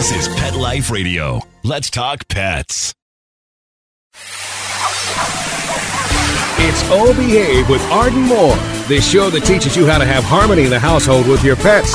This is Pet Life Radio. Let's talk pets. It's Oh Behave with Arden Moore, the show that teaches you how to have harmony in the household with your pets.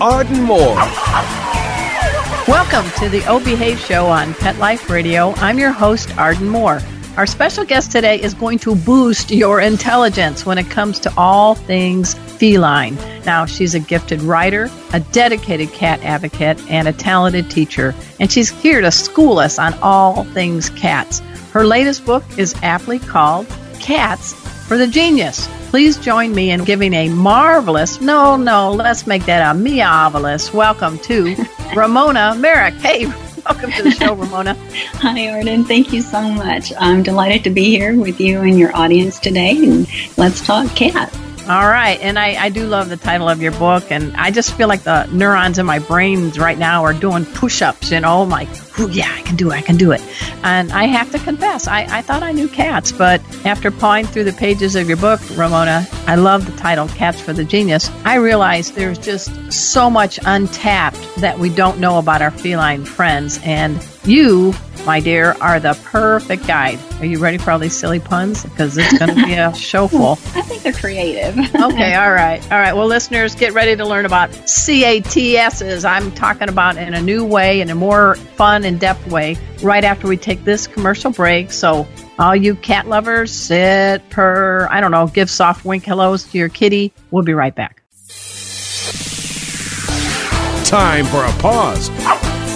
Arden Moore. Welcome to the O Behave Show on Pet Life Radio. I'm your host, Arden Moore. Our special guest today is going to boost your intelligence when it comes to all things feline. Now, she's a gifted writer, a dedicated cat advocate, and a talented teacher, and she's here to school us on all things cats. Her latest book is aptly called Cats for the Genius. Please join me in giving a marvelous, no, no, let's make that a meovelous welcome to Ramona Marek. Hey, welcome to the show, Ramona. Hi, Arden. Thank you so much. I'm delighted to be here with you and your audience today, and let's talk cat. All right. And I, I do love the title of your book. And I just feel like the neurons in my brains right now are doing push ups, you know, I'm like, Ooh, yeah, I can do it. I can do it. And I have to confess, I, I thought I knew cats. But after pawing through the pages of your book, Ramona, I love the title, Cats for the Genius. I realized there's just so much untapped that we don't know about our feline friends. And you my dear, are the perfect guide. Are you ready for all these silly puns? Because it's going to be a show full. I think they're creative. okay, all right. All right. Well, listeners, get ready to learn about CATSs. I'm talking about in a new way, in a more fun and depth way, right after we take this commercial break. So, all you cat lovers, sit, purr, I don't know, give soft wink hellos to your kitty. We'll be right back. Time for a pause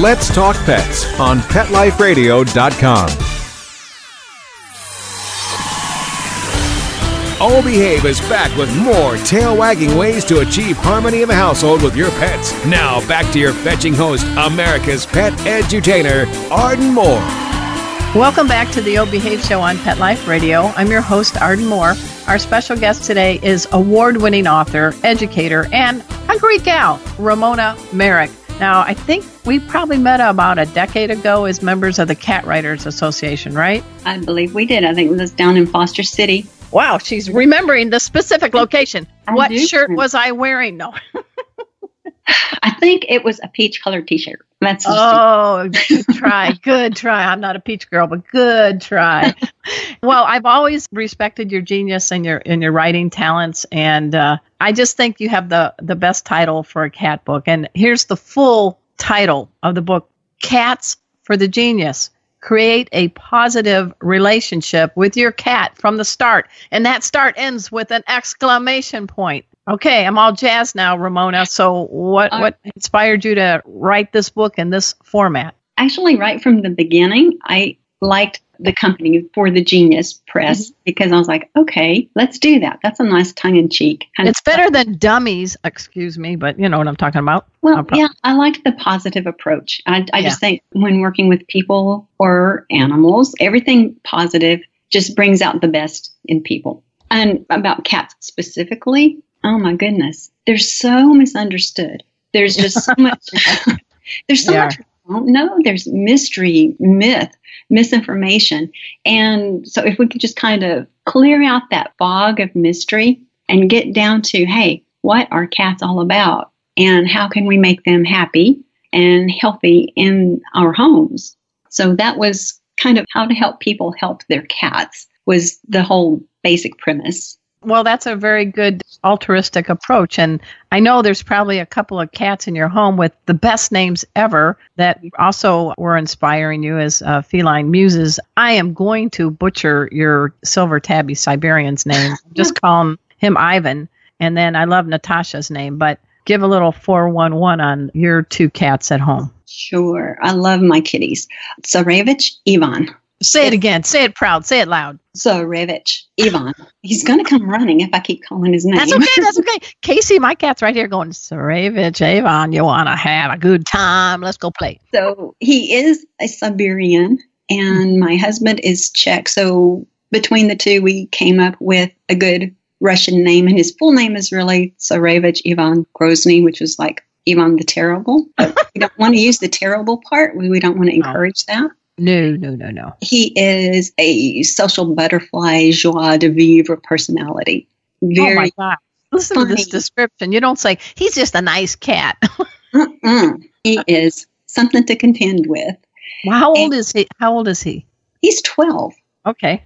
Let's Talk Pets on PetLifeRadio.com. Oh Behave is back with more tail wagging ways to achieve harmony in the household with your pets. Now back to your fetching host, America's pet edutainer, Arden Moore. Welcome back to the O Behave Show on Pet Life Radio. I'm your host, Arden Moore. Our special guest today is award winning author, educator, and a great gal, Ramona Marek. Now, I think we probably met about a decade ago as members of the Cat Writers Association, right? I believe we did. I think it was down in Foster City. Wow, she's remembering the specific location. I what shirt was I wearing? No. I think it was a peach colored t shirt. That's Oh, good try. Good try. I'm not a peach girl, but good try. well, I've always respected your genius and your and your writing talents, and uh, I just think you have the the best title for a cat book. And here's the full title of the book: Cats for the Genius. Create a positive relationship with your cat from the start, and that start ends with an exclamation point. Okay, I'm all jazzed now, Ramona. So, what Uh, what inspired you to write this book in this format? actually right from the beginning. I liked the company for the Genius Press because I was like, okay, let's do that. That's a nice tongue in cheek. It's better than dummies, excuse me, but you know what I'm talking about. Well, No yeah, I liked the positive approach. I, I just think when working with people or animals, everything positive just brings out the best in people. And about cats specifically, oh my goodness, they're so misunderstood. There's just so much. there's so They much we don't know. There's mystery, myth, misinformation, and so if we could just kind of clear out that fog of mystery and get down to, hey, what are cats all about, and how can we make them happy and healthy in our homes? So that was kind of how to help people help their cats was the whole basic premise. Well, that's a very good altruistic approach. And I know there's probably a couple of cats in your home with the best names ever that also were inspiring you as uh, feline muses. I am going to butcher your silver tabby Siberian's name. Just call him, him Ivan. And then I love Natasha's name, but give a little 411 on your two cats at home. Sure. I love my kitties. Tsarevich Ivan. Say it again. Say it proud. Say it loud. Tsarevich Ivan. He's going to come running if I keep calling his name. That's okay. That's okay. Casey, my cat's right here going, Sarevich, Avon, you want to have a good time. Let's go play. So he is a Siberian, and my husband is Czech. So between the two, we came up with a good Russian name, and his full name is really Tsarevich Ivan Grozny, which was like Ivan the Terrible. But we don't want to use the terrible part. We, we don't want to encourage that. No, no, no, no. He is a social butterfly, joie de vivre personality. oh my God. Listen to this description. You don't say, he's just a nice cat. Mm-mm. he is something to contend with. well, how old is he? How old is he? He's 12 Okay.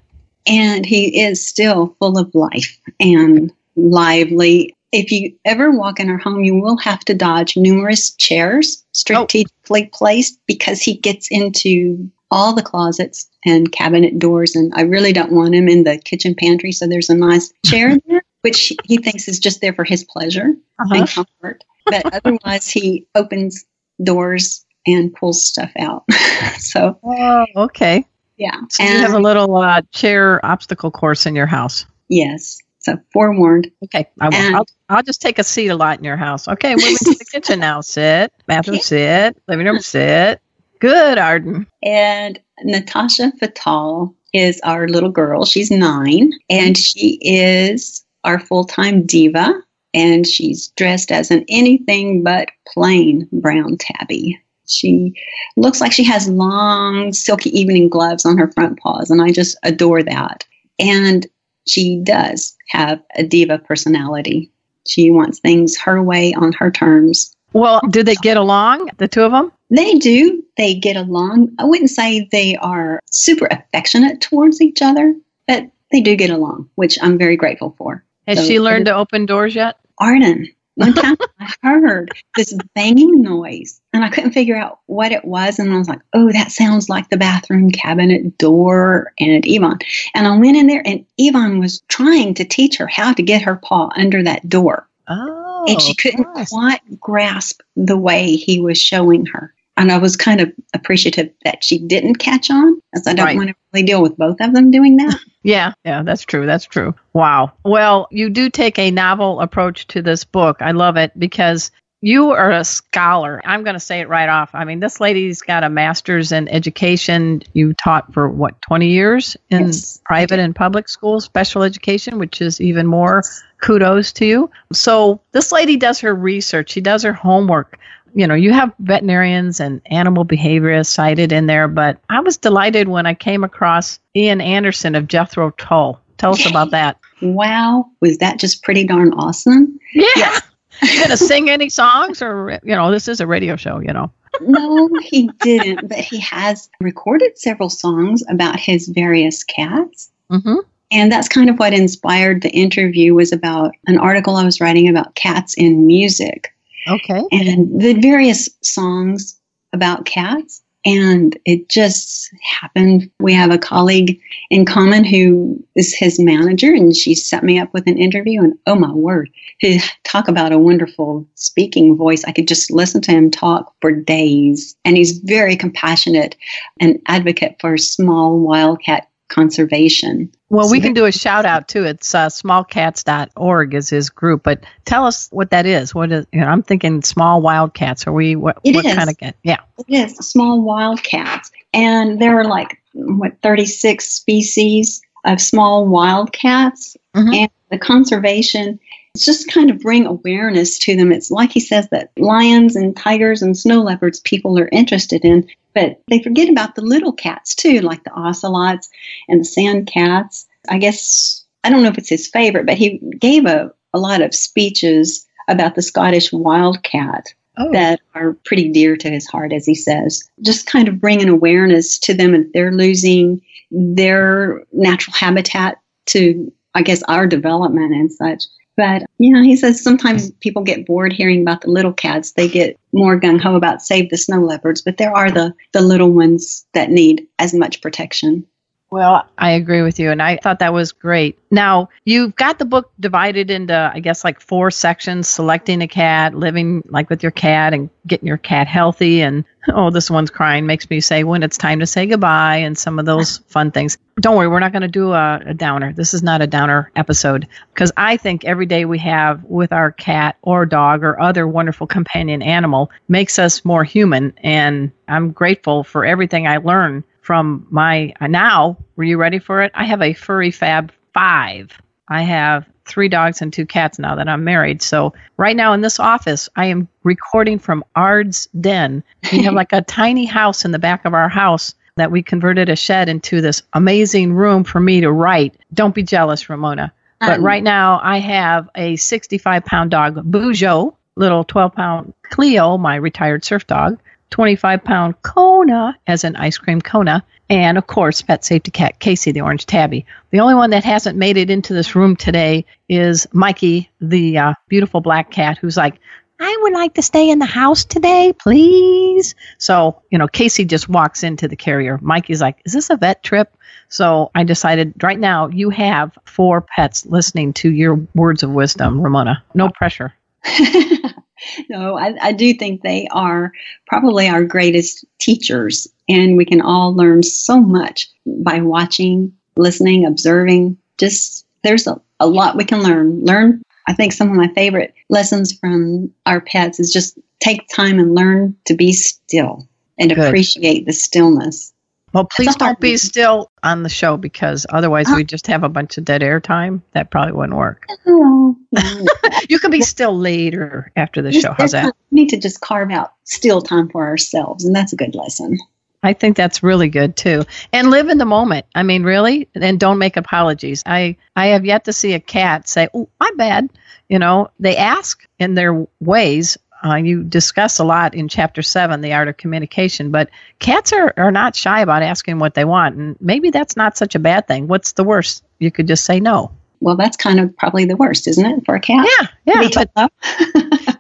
and he is still full of life and lively. If you ever walk in our home, you will have to dodge numerous chairs oh. strategically placed because he gets into all the closets and cabinet doors. And I really don't want him in the kitchen pantry. So there's a nice chair there, which he thinks is just there for his pleasure Uh-huh. and comfort. But otherwise, he opens doors and pulls stuff out. so, Oh, okay. yeah. So you have a little uh, chair obstacle course in your house. yes. So, forewarned. Okay. I will. And- I'll, I'll just take a seat a lot in your house. Okay. Moving to the kitchen now. Sit. Bathroom, sit. Living room, sit. Good, Arden. And Natasha Fatale is our little girl. She's nine, and she is our full time diva. And she's dressed as an anything but plain brown tabby. She looks like she has long, silky evening gloves on her front paws, and I just adore that. And she does have a diva personality. She wants things her way on her terms. Well, do they get along, the two of them? They do. They get along. I wouldn't say they are super affectionate towards each other, but they do get along, which I'm very grateful for. Has So- she learned to open doors yet? Arden, one time I heard this banging noise and I couldn't figure out what it was. And I was like, oh, that sounds like the bathroom cabinet door and Ivan. And I went in there and Ivan was trying to teach her how to get her paw under that door. Oh. and she oh, couldn't nice. quite grasp the way he was showing her. And I was kind of appreciative that she didn't catch on, as I don't Right. want to really deal with both of them doing that. Yeah, yeah, that's true. That's true. Wow. Well, you do take a novel approach to this book. I love it because you are a scholar. I'm going to say it right off. I mean, this lady's got a master's in education. You taught for what, 20 years in Yes. private and public schools, special education, which is even more kudos to you. So, this lady does her research, she does her homework. You know, you have veterinarians and animal behaviorists cited in there, but I was delighted when I came across Ian Anderson of Jethro Tull. Tell us about that. Wow, was that just pretty darn awesome? Yeah. you gonna sing any songs or you know, this is a radio show, you know. No, he didn't, but he has recorded several songs about his various cats. Mm-hmm. And that's kind of what inspired the interview was about an article I was writing about cats in music. Okay. and the various songs about cats. And it just happened. We have a colleague in common who is his manager, and she set me up with an interview. And oh my word, he talk about a wonderful speaking voice. I could just listen to him talk for days. And he's very compassionate and advocate for small wildcat conservation. Well, we can do a shout out too. It's uh, smallcats.org is his group, but tell us what that is. What is, you know, I'm thinking small wildcats. Are we, what, It what is. kind of cat? Yeah. Yes, small wildcats. And there are like, what, 36 species of small wildcats. Mhm. And the conservation just kind of bring awareness to them. It's like he says that lions and tigers and snow leopards people are interested in, but they forget about the little cats too, like the ocelots and the sand cats. I guess, I don't know if it's his favorite, but he gave a, a lot of speeches about the Scottish wildcat oh. that are pretty dear to his heart, as he says. Just kind of bring an awareness to them if they're losing their natural habitat to, I guess, our development and such. But, you know, he says sometimes people get bored hearing about the little cats. They get more gung ho about save the snow leopards, but there are the, the little ones that need as much protection. Well, I agree with you, and I thought that was great. Now, you've got the book divided into, I guess, like four sections selecting a cat, living like with your cat, and getting your cat healthy. And oh, this one's crying makes me say when it's time to say goodbye, and some of those fun things. Don't worry, we're not going to do a, a downer. This is not a downer episode because I think every day we have with our cat or dog or other wonderful companion animal makes us more human. And I'm grateful for everything I learn from my uh, now. Were you ready for it? I have a furry fab five. I have three dogs and two cats now that I'm married. So right now in this office, I am recording from Ard's den. We have like a tiny house in the back of our house that we converted a shed into this amazing room for me to write. Don't be jealous, Ramona. But um, right now I have a 65 pound dog, Bujo, little 12 pound Cleo, my retired surf dog, 25 pound Kona as an ice cream Kona, and of course, pet safety cat Casey, the orange tabby. The only one that hasn't made it into this room today is Mikey, the uh, beautiful black cat, who's like, I would like to stay in the house today, please. So, you know, Casey just walks into the carrier. Mikey's like, Is this a vet trip? So I decided right now you have four pets listening to your words of wisdom, Ramona. No pressure. no, I, I do think they are probably our greatest teachers, and we can all learn so much by watching, listening, observing. Just there's a, a lot we can learn. Learn. I think some of my favorite lessons from our pets is just take time and learn to be still and Good. appreciate the stillness. Well, please don't be still on the show because otherwise uh-huh. we just have a bunch of dead air time. That probably wouldn't work. Oh, you can be still later after the show. How's that? We need to just carve out still time for ourselves, and that's a good lesson. I think that's really good too. And live in the moment. I mean, really, and don't make apologies. I I have yet to see a cat say, "Oh, I'm bad." You know, they ask in their ways uh, you discuss a lot in chapter seven, the art of communication, but cats are, are not shy about asking what they want. And maybe that's not such a bad thing. What's the worst? You could just say no. Well, that's kind of probably the worst, isn't it, for a cat? Yeah, yeah. But,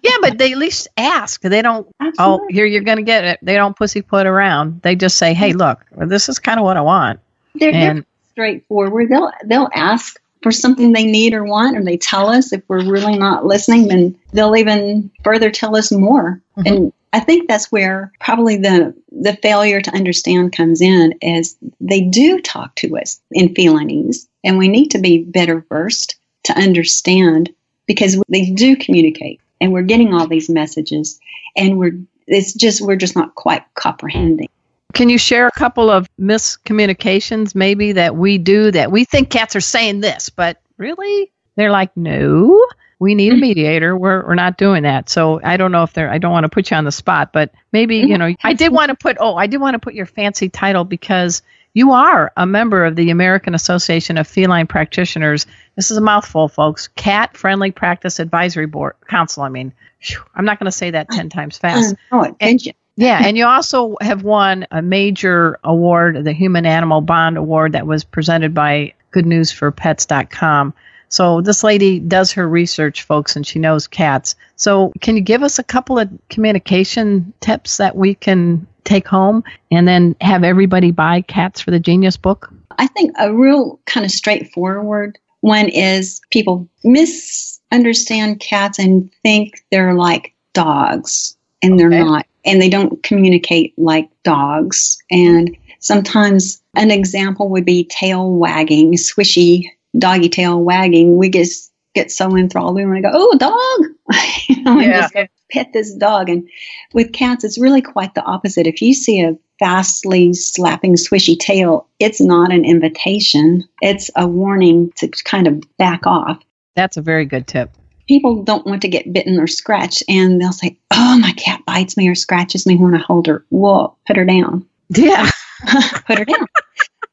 yeah, but they at least ask. They don't, oh, Absolutely. oh, here you're going to get it. They don't pussy put around. They just say, hey, look, this is kind of what I want. They're, and, they're straightforward. They'll, they'll ask for something they need or want, and they tell us. If we're really not listening, then they'll even further tell us more. Mm-hmm. And I think that's where probably the the failure to understand comes in is they do talk to us in feelings, and we need to be better versed to understand because they do communicate, and we're getting all these messages, and we're it's just we're just not quite comprehending. Can you share a couple of miscommunications maybe that we do that we think cats are saying this, but really they're like, no, we need a mm-hmm. mediator. We're, we're not doing that. So I don't know if they're, I don't want to put you on the spot, but maybe, you mm-hmm. know, I did want to put, oh, I did want to put your fancy title because you are a member of the American Association of Feline Practitioners. This is a mouthful, folks. Cat Friendly Practice Advisory Board Council. I mean, whew, I'm not going to say that 10 times fast. Oh, and, yeah, and you also have won a major award, the Human Animal Bond Award, that was presented by GoodNewsForPets.com. So this lady does her research, folks, and she knows cats. So can you give us a couple of communication tips that we can take home and then have everybody buy Cats for the Genius book? I think a real kind of straightforward one is people misunderstand cats and think they're like dogs, and they're not and they don't communicate like dogs. And sometimes an example would be tail wagging, swishy doggy tail wagging. We just get so enthralled we want to go, oh, dog, you know, yeah. just pet this dog. And with cats, it's really quite the opposite. If you see a fastly slapping swishy tail, it's not an invitation. It's a warning to kind of back off. That's a very good tip. People don't want to get bitten or scratched, and they'll say, "Oh, my cat bites me or scratches me when I hold her." Well, put her down. Yeah. put her down.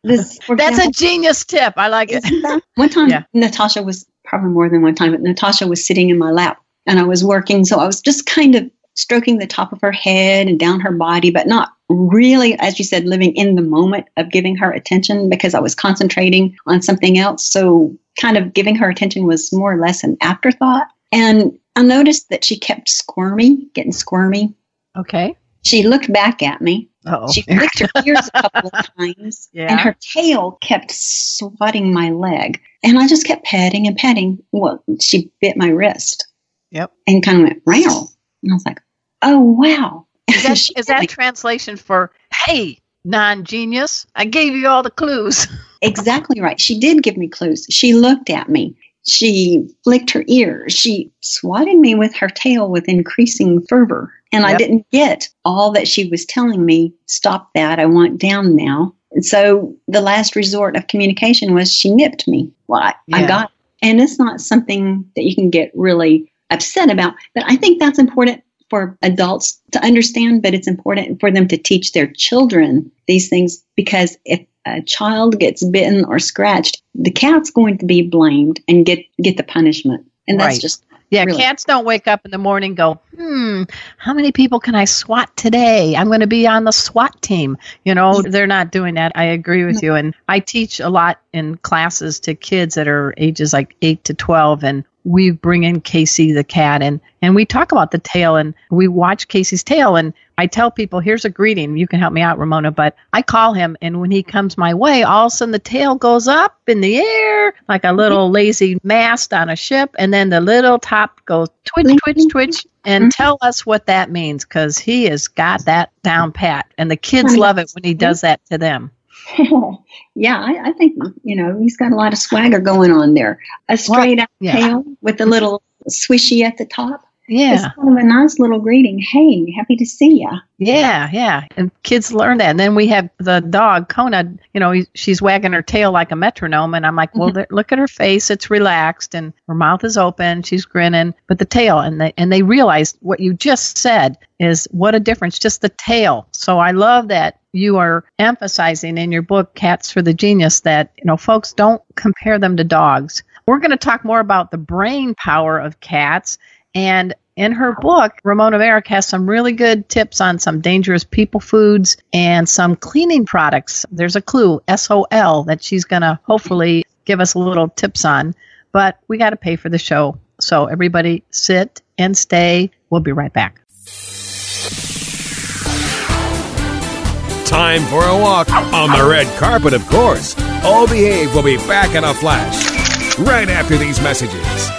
This, That's a genius tip. I like it. one time Yeah. Natasha was probably more than one time, but Natasha was sitting in my lap and I was working, so I was just kind of stroking the top of her head and down her body, but not really, as you said, living in the moment of giving her attention because I was concentrating on something else. So kind of giving her attention was more or less an afterthought. And I noticed that she kept squirmy, getting squirmy. Okay. She looked back at me Oh. she flicked her ears a couple of times, Yeah. and her tail kept swatting my leg. And I just kept petting and petting. Well, she bit my wrist. Yep. And kind of went row. And I was like, oh, wow. Is that, She that translation for, hey, non genius? I gave you all the clues. exactly right. She did give me clues. She looked at me. She flicked her ears. She swatted me with her tail with increasing fervor. And I didn't get all that she was telling me. Stop that. I want down now. And so the last resort of communication was she nipped me. Well, I, I got, and it's not something that you can get really upset about. But I think that's important for adults to understand, but it's important for them to teach their children these things because if a child gets bitten or scratched, the cat's going to be blamed and get get the punishment. And that's Right. just Yeah, Really. cats don't wake up in the morning and go, hmm, how many people can I swat today? I'm going to be on the SWAT team. You know, they're not doing that. I agree with you. And I teach a lot in classes to kids that are ages like 8 to 12. And we bring in Casey the cat and, and we talk about the tail and we watch Casey's tail. And I tell people, here's a greeting. You can help me out, Ramona. But I call him, and when he comes my way, all of a sudden the tail goes up in the air like a little mm-hmm. lazy mast on a ship. And then the little top goes twitch, twitch, mm-hmm. twitch. And mm-hmm. tell us what that means because he has got that down pat. And the kids love it when he does that to them. yeah, I, I think you know he's got a lot of swagger going on there. A straight out yeah. tail with a little swishy at the top. Yeah. It's kind of a nice little greeting. Hey, happy to see ya. Yeah, yeah. And kids learn that. And then we have the dog, Kona, you know, she's wagging her tail like a metronome. And I'm like, well, mm-hmm. there- look at her face. It's relaxed and her mouth is open. She's grinning. But the tail, and they, and they realized what you just said is what a difference, just the tail. So I love that you are emphasizing in your book, Cats for the Genius, that, you know, folks don't compare them to dogs. We're going to talk more about the brain power of cats. And in her book, Ramona Marek has some really good tips on some dangerous people foods and some cleaning products. There's a clue, SOL, that she's going to hopefully give us a little tips on. But we got to pay for the show. So everybody sit and stay. We'll be right back. Time for a walk on the red carpet, of course. All Behave will be back in a flash right after these messages.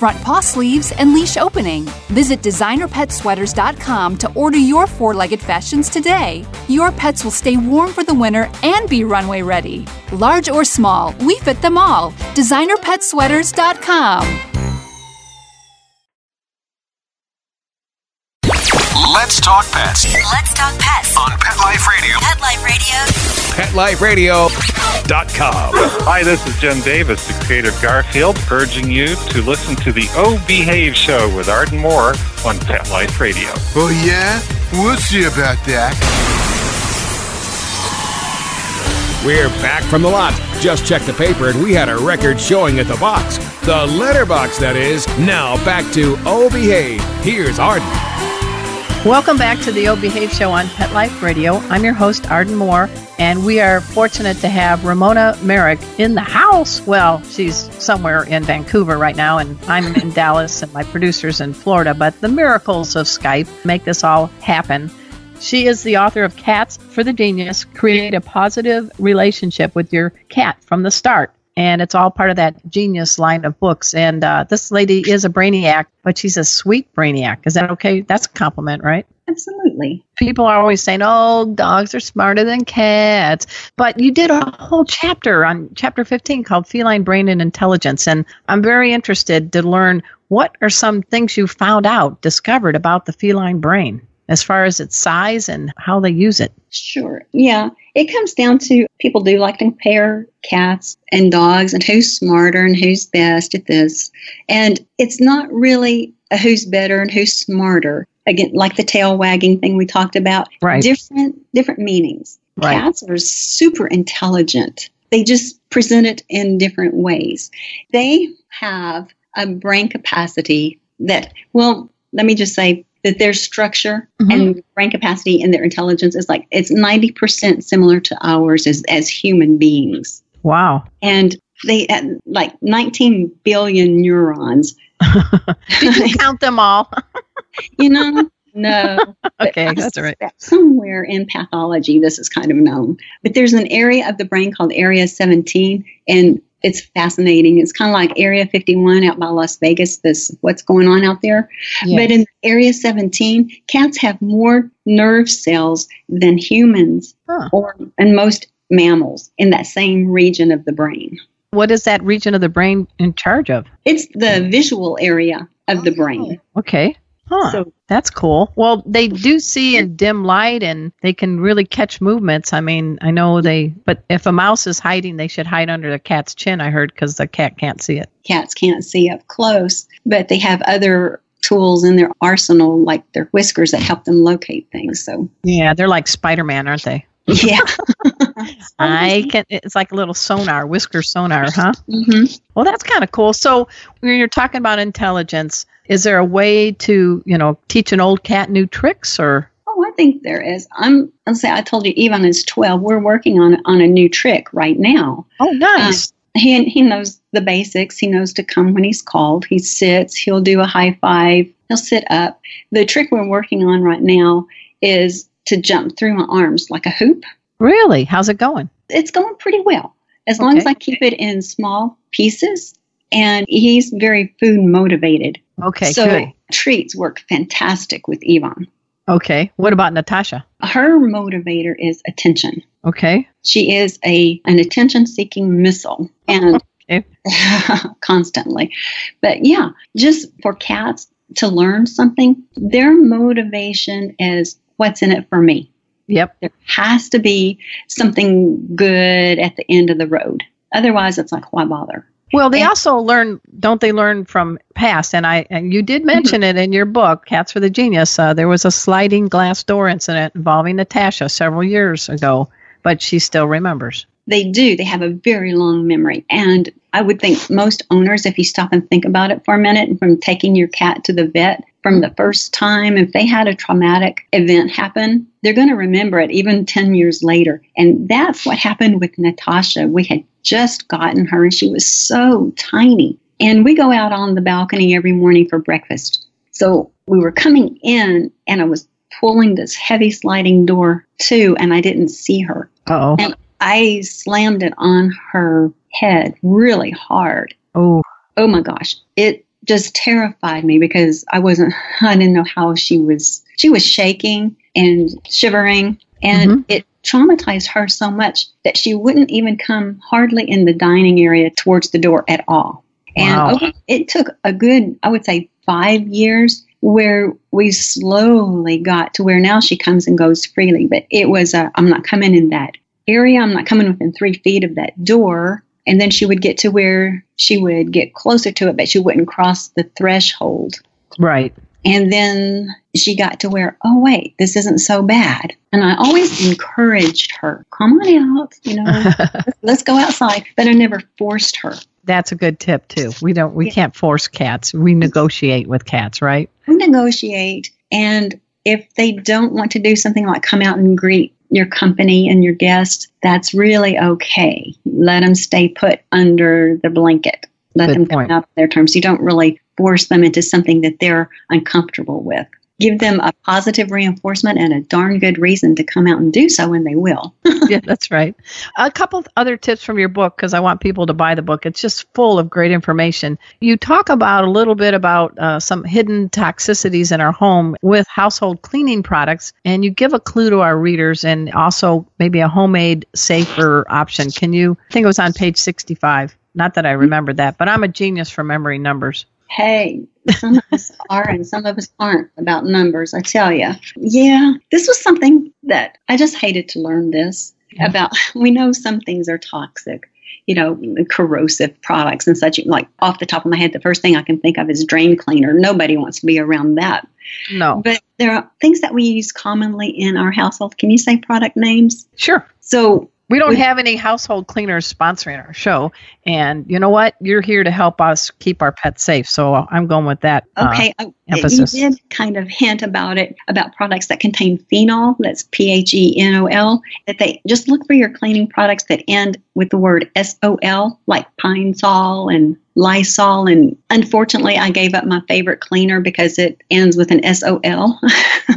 front paw sleeves, and leash opening. Visit designerpetsweaters.com to order your four legged fashions today. Your pets will stay warm for the winter and be runway ready. Large or small, we fit them all. DesignerPetSweaters.com. Let's talk pets Let's talk pets. on Pet Life Radio. Pet Life Radio. PetLifeRadio.com. Hi, this is Jim Davis, the creator of Garfield, urging you to listen to the Oh Behave Show with Arden Moore on Pet Life Radio. Oh, yeah? We'll see about that. We're back from the lot. Just checked the paper and we had a record showing at the box. The letterbox, that is. Now back to Oh Behave. Here's Arden. Welcome back to the O Behave Show on Pet Life Radio. I'm your host, Arden Moore, and we are fortunate to have Ramona Marek in the house. Well, she's somewhere in Vancouver right now, and I'm in Dallas, and my producer's in Florida. But the miracles of Skype make this all happen. She is the author of Cats for the Genius Create a Positive Relationship with Your Cat from the Start. And it's all part of that genius line of books. And uh, this lady is a brainiac, but she's a sweet brainiac. Is that okay? That's a compliment, right? Absolutely. People are always saying, oh, dogs are smarter than cats. But you did a whole chapter on chapter 15 called Feline Brain and Intelligence. And I'm very interested to learn what are some things you found out, discovered about the feline brain as far as its size and how they use it. Sure. Yeah. It comes down to people do like to compare cats and dogs and who's smarter and who's best at this. And it's not really a who's better and who's smarter again like the tail wagging thing we talked about right. different different meanings right. cats are super intelligent they just present it in different ways they have a brain capacity that well let me just say that their structure mm-hmm. and brain capacity and their intelligence is like it's 90% similar to ours as as human beings wow and they had like 19 billion neurons did you count them all you know, no. okay, that's all right. Somewhere in pathology, this is kind of known. But there's an area of the brain called Area 17, and it's fascinating. It's kind of like Area 51 out by Las Vegas, this what's going on out there. Yes. But in Area 17, cats have more nerve cells than humans huh. or and most mammals in that same region of the brain. What is that region of the brain in charge of? It's the visual area of the brain. Oh, okay. Huh. So that's cool. Well, they do see in dim light and they can really catch movements. I mean, I know they, but if a mouse is hiding, they should hide under the cat's chin, I heard, because the cat can't see it. Cats can't see up close, but they have other tools in their arsenal, like their whiskers, that help them locate things. So, yeah, they're like Spider Man, aren't they? Yeah. I can. It's like a little sonar, whisker sonar, huh? Mm-hmm. Well, that's kind of cool. So, when you're talking about intelligence, is there a way to, you know, teach an old cat new tricks or? Oh, I think there is. I'm. Let's say I told you Ivan is 12. We're working on on a new trick right now. Oh, nice. Um, he he knows the basics. He knows to come when he's called. He sits. He'll do a high five. He'll sit up. The trick we're working on right now is to jump through my arms like a hoop. Really? How's it going? It's going pretty well. As okay. long as I keep it in small pieces and he's very food motivated. Okay, so good. treats work fantastic with Ivan. Okay. What about Natasha? Her motivator is attention. Okay. She is a an attention seeking missile and okay. constantly. But yeah, just for cats to learn something, their motivation is what's in it for me. Yep. There has to be something good at the end of the road. Otherwise, it's like, why bother? Well, they and, also learn, don't they learn from past? And I, and you did mention mm-hmm. it in your book, Cats for the Genius. Uh, there was a sliding glass door incident involving Natasha several years ago, but she still remembers. They do. They have a very long memory. And I would think most owners, if you stop and think about it for a minute, from taking your cat to the vet from the first time, if they had a traumatic event happen, they're going to remember it even 10 years later. And that's what happened with Natasha. We had just gotten her and she was so tiny. And we go out on the balcony every morning for breakfast. So we were coming in and I was pulling this heavy sliding door too, and I didn't see her. Oh. And I slammed it on her head really hard. Oh. Oh my gosh. It just terrified me because I wasn't I didn't know how she was she was shaking and shivering and mm-hmm. it traumatized her so much that she wouldn't even come hardly in the dining area towards the door at all. And wow. okay, it took a good I would say 5 years where we slowly got to where now she comes and goes freely but it was i I'm not coming in that area. I'm not coming within three feet of that door. And then she would get to where she would get closer to it, but she wouldn't cross the threshold. Right. And then she got to where, oh, wait, this isn't so bad. And I always encouraged her, come on out, you know, let's go outside. But I never forced her. That's a good tip too. We don't, we yeah. can't force cats. We negotiate with cats, right? We negotiate. And if they don't want to do something like come out and greet your company and your guests, that's really okay. Let them stay put under the blanket. Let Good them come out on their terms. You don't really force them into something that they're uncomfortable with. Give them a positive reinforcement and a darn good reason to come out and do so, and they will. yeah, that's right. A couple other tips from your book because I want people to buy the book. It's just full of great information. You talk about a little bit about uh, some hidden toxicities in our home with household cleaning products, and you give a clue to our readers and also maybe a homemade safer option. Can you? I think it was on page 65. Not that I remember that, but I'm a genius for memory numbers. Hey, some of us are and some of us aren't about numbers, I tell you. Yeah, this was something that I just hated to learn this yeah. about. We know some things are toxic, you know, corrosive products and such. Like off the top of my head, the first thing I can think of is drain cleaner. Nobody wants to be around that. No. But there are things that we use commonly in our household. Can you say product names? Sure. So we don't have any household cleaners sponsoring our show. And you know what? You're here to help us keep our pets safe. So I'm going with that. Uh, okay. Uh, emphasis. You did kind of hint about it, about products that contain phenol. That's P H E N O L. That they just look for your cleaning products that end with the word S O L, like Pine Sol and Lysol. And unfortunately, I gave up my favorite cleaner because it ends with an S O L.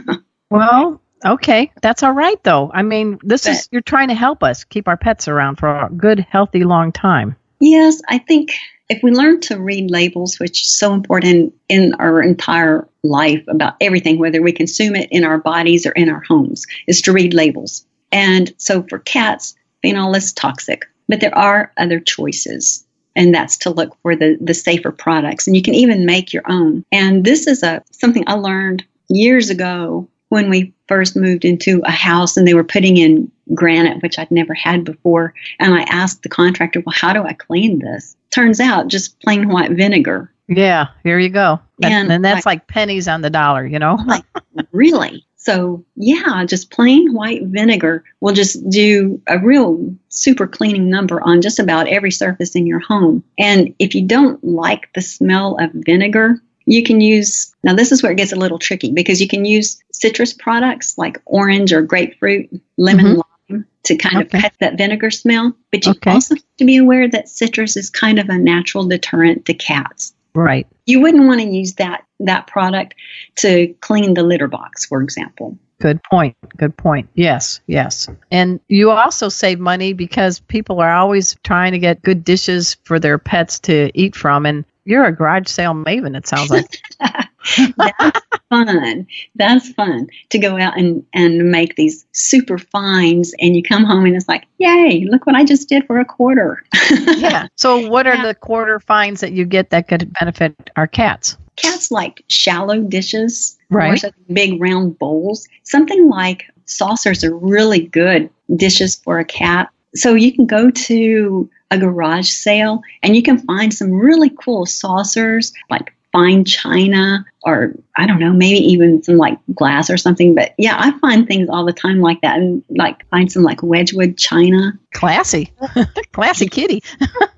well, Okay, that's all right though. I mean, this but, is you're trying to help us keep our pets around for a good, healthy, long time. Yes, I think if we learn to read labels, which is so important in our entire life about everything, whether we consume it in our bodies or in our homes, is to read labels. And so for cats, phenol is toxic, but there are other choices. And that's to look for the, the safer products. And you can even make your own. And this is a something I learned years ago when we first moved into a house and they were putting in granite, which I'd never had before. And I asked the contractor, well, how do I clean this? Turns out just plain white vinegar. Yeah, here you go. And, and that's like, like, pennies on the dollar, you know? like, really? So, yeah, just plain white vinegar will just do a real super cleaning number on just about every surface in your home. And if you don't like the smell of vinegar, you can use, now this is where it gets a little tricky because you can use citrus products like orange or grapefruit, lemon, mm-hmm. lime to kind okay. of cut that vinegar smell. But you okay. also have to be aware that citrus is kind of a natural deterrent to cats. Right. You wouldn't want to use that that product to clean the litter box, for example. Good point. Good point. Yes, yes. And you also save money because people are always trying to get good dishes for their pets to eat from. And you're a garage sale maven, it sounds like. That's fun. That's fun to go out and, and make these super finds and you come home and it's like, yay, look what I just did for a quarter. yeah. So what are yeah. the quarter finds that you get that could benefit our cats? Cats like shallow dishes, right? big round bowls. Something like saucers are really good dishes for a cat. So you can go to a garage sale and you can find some really cool saucers like fine china or I don't know, maybe even some like glass or something. But yeah, I find things all the time like that and like find some like Wedgwood china. Classy. Classy kitty.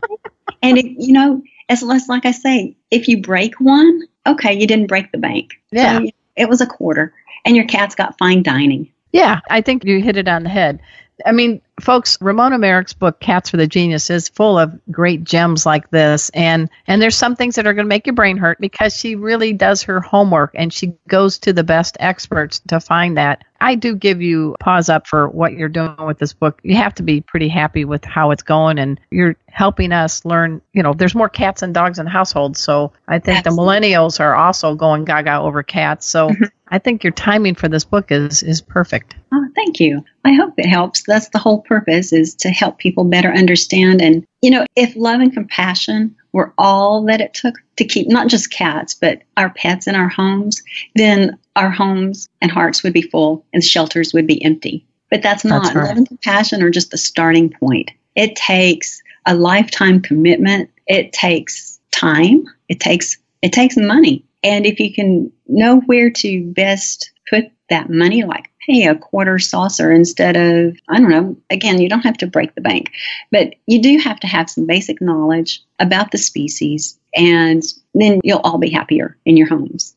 and it, you know, as less like I say, if you break one, okay, you didn't break the bank. Yeah. So it was a quarter and your cat's got fine dining. Yeah, I think you hit it on the head. I mean, folks, Ramona Marek's book Cats for the Genius is full of great gems like this and and there's some things that are going to make your brain hurt because she really does her homework and she goes to the best experts to find that. I do give you a pause up for what you're doing with this book. You have to be pretty happy with how it's going and you're helping us learn, you know, there's more cats and dogs in households. So I think Absolutely. the millennials are also going gaga over cats. So mm-hmm. I think your timing for this book is is perfect. Oh, thank you. I hope it helps. That's the whole purpose is to help people better understand and you know, if love and compassion were all that it took to keep not just cats, but our pets in our homes, then our homes and hearts would be full and shelters would be empty. But that's not. That's right. Love and compassion are just the starting point. It takes a lifetime commitment. It takes time. It takes it takes money. And if you can know where to best put that money, like pay a quarter saucer instead of, I don't know, again, you don't have to break the bank, but you do have to have some basic knowledge about the species, and then you'll all be happier in your homes.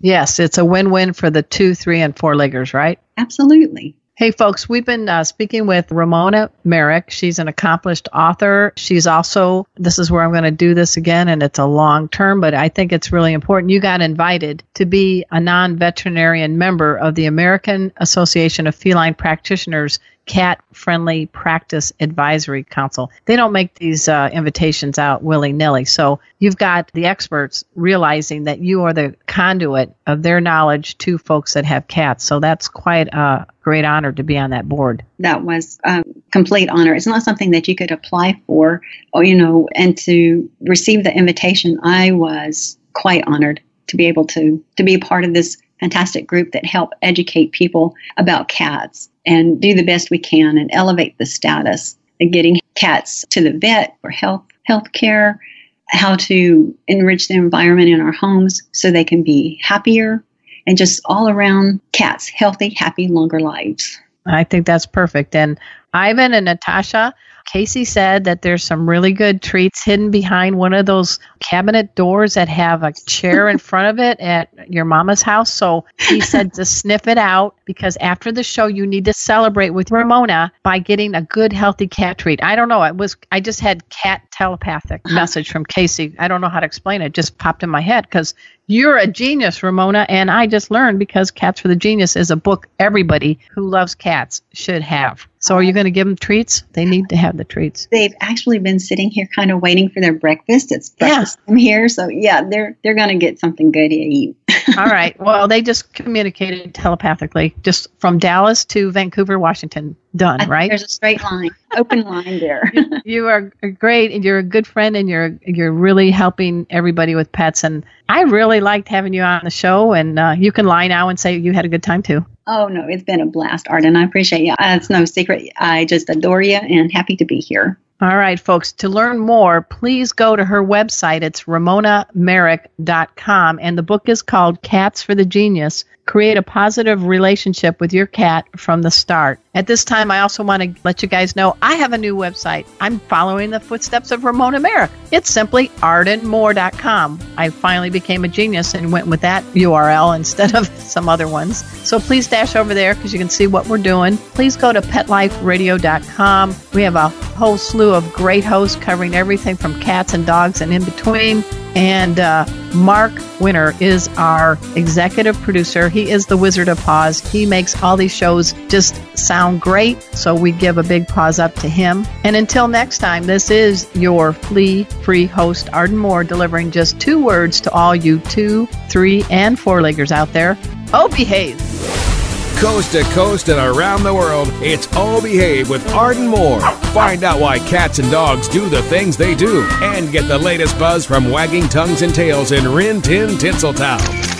Yes, it's a win win for the two, three, and four leggers, right? Absolutely. Hey, folks, we've been uh, speaking with Ramona Marek. She's an accomplished author. She's also, this is where I'm going to do this again, and it's a long term, but I think it's really important. You got invited to be a non veterinarian member of the American Association of Feline Practitioners cat friendly practice advisory council. They don't make these uh, invitations out willy nilly. So you've got the experts realizing that you are the conduit of their knowledge to folks that have cats. So that's quite a great honor to be on that board. That was a complete honor. It's not something that you could apply for, or, you know, and to receive the invitation, I was quite honored to be able to to be a part of this fantastic group that help educate people about cats and do the best we can and elevate the status of getting cats to the vet for health health care, how to enrich the environment in our homes so they can be happier and just all around cats healthy, happy, longer lives. I think that's perfect. And Ivan and Natasha, Casey said that there's some really good treats hidden behind one of those cabinet doors that have a chair in front of it at your mama's house. So he said to sniff it out because after the show you need to celebrate with Ramona by getting a good healthy cat treat. I don't know. It was I just had cat telepathic message from Casey. I don't know how to explain it. it just popped in my head because you're a genius, Ramona, and I just learned because Cats for the Genius is a book everybody who loves cats should have. So are you going to give them treats? They need to have the treats. They've actually been sitting here kind of waiting for their breakfast. It's breakfast yeah. here, so yeah, they're they're going to get something good to eat. All right. Well, they just communicated telepathically, just from Dallas to Vancouver, Washington. Done, right? There's a straight line, open line there. you are great, and you're a good friend, and you're you're really helping everybody with pets. And I really liked having you on the show. And uh, you can lie now and say you had a good time too. Oh no, it's been a blast, Art, and I appreciate you. Uh, it's no secret. I just adore you and happy to be here. All right, folks, to learn more, please go to her website. It's ramonamarek.com, and the book is called Cats for the Genius Create a Positive Relationship with Your Cat from the Start. At this time, I also want to let you guys know I have a new website. I'm following the footsteps of Ramona Marek. It's simply ardenmore.com. I finally became a genius and went with that URL instead of some other ones. So please dash over there because you can see what we're doing. Please go to petliferadio.com. We have a whole slew of great hosts covering everything from cats and dogs and in between. And uh, Mark Winter is our executive producer. He is the Wizard of Paws. He makes all these shows just sound great. So we give a big pause up to him. And until next time, this is your flea free host, Arden Moore, delivering just two words to all you two, three, and four leggers out there. Oh, behave coast to coast and around the world, it's Oh Behave with Arden Moore. Find out why cats and dogs do the things they do and get the latest buzz from wagging tongues and tails in Rin Tin Tinseltown.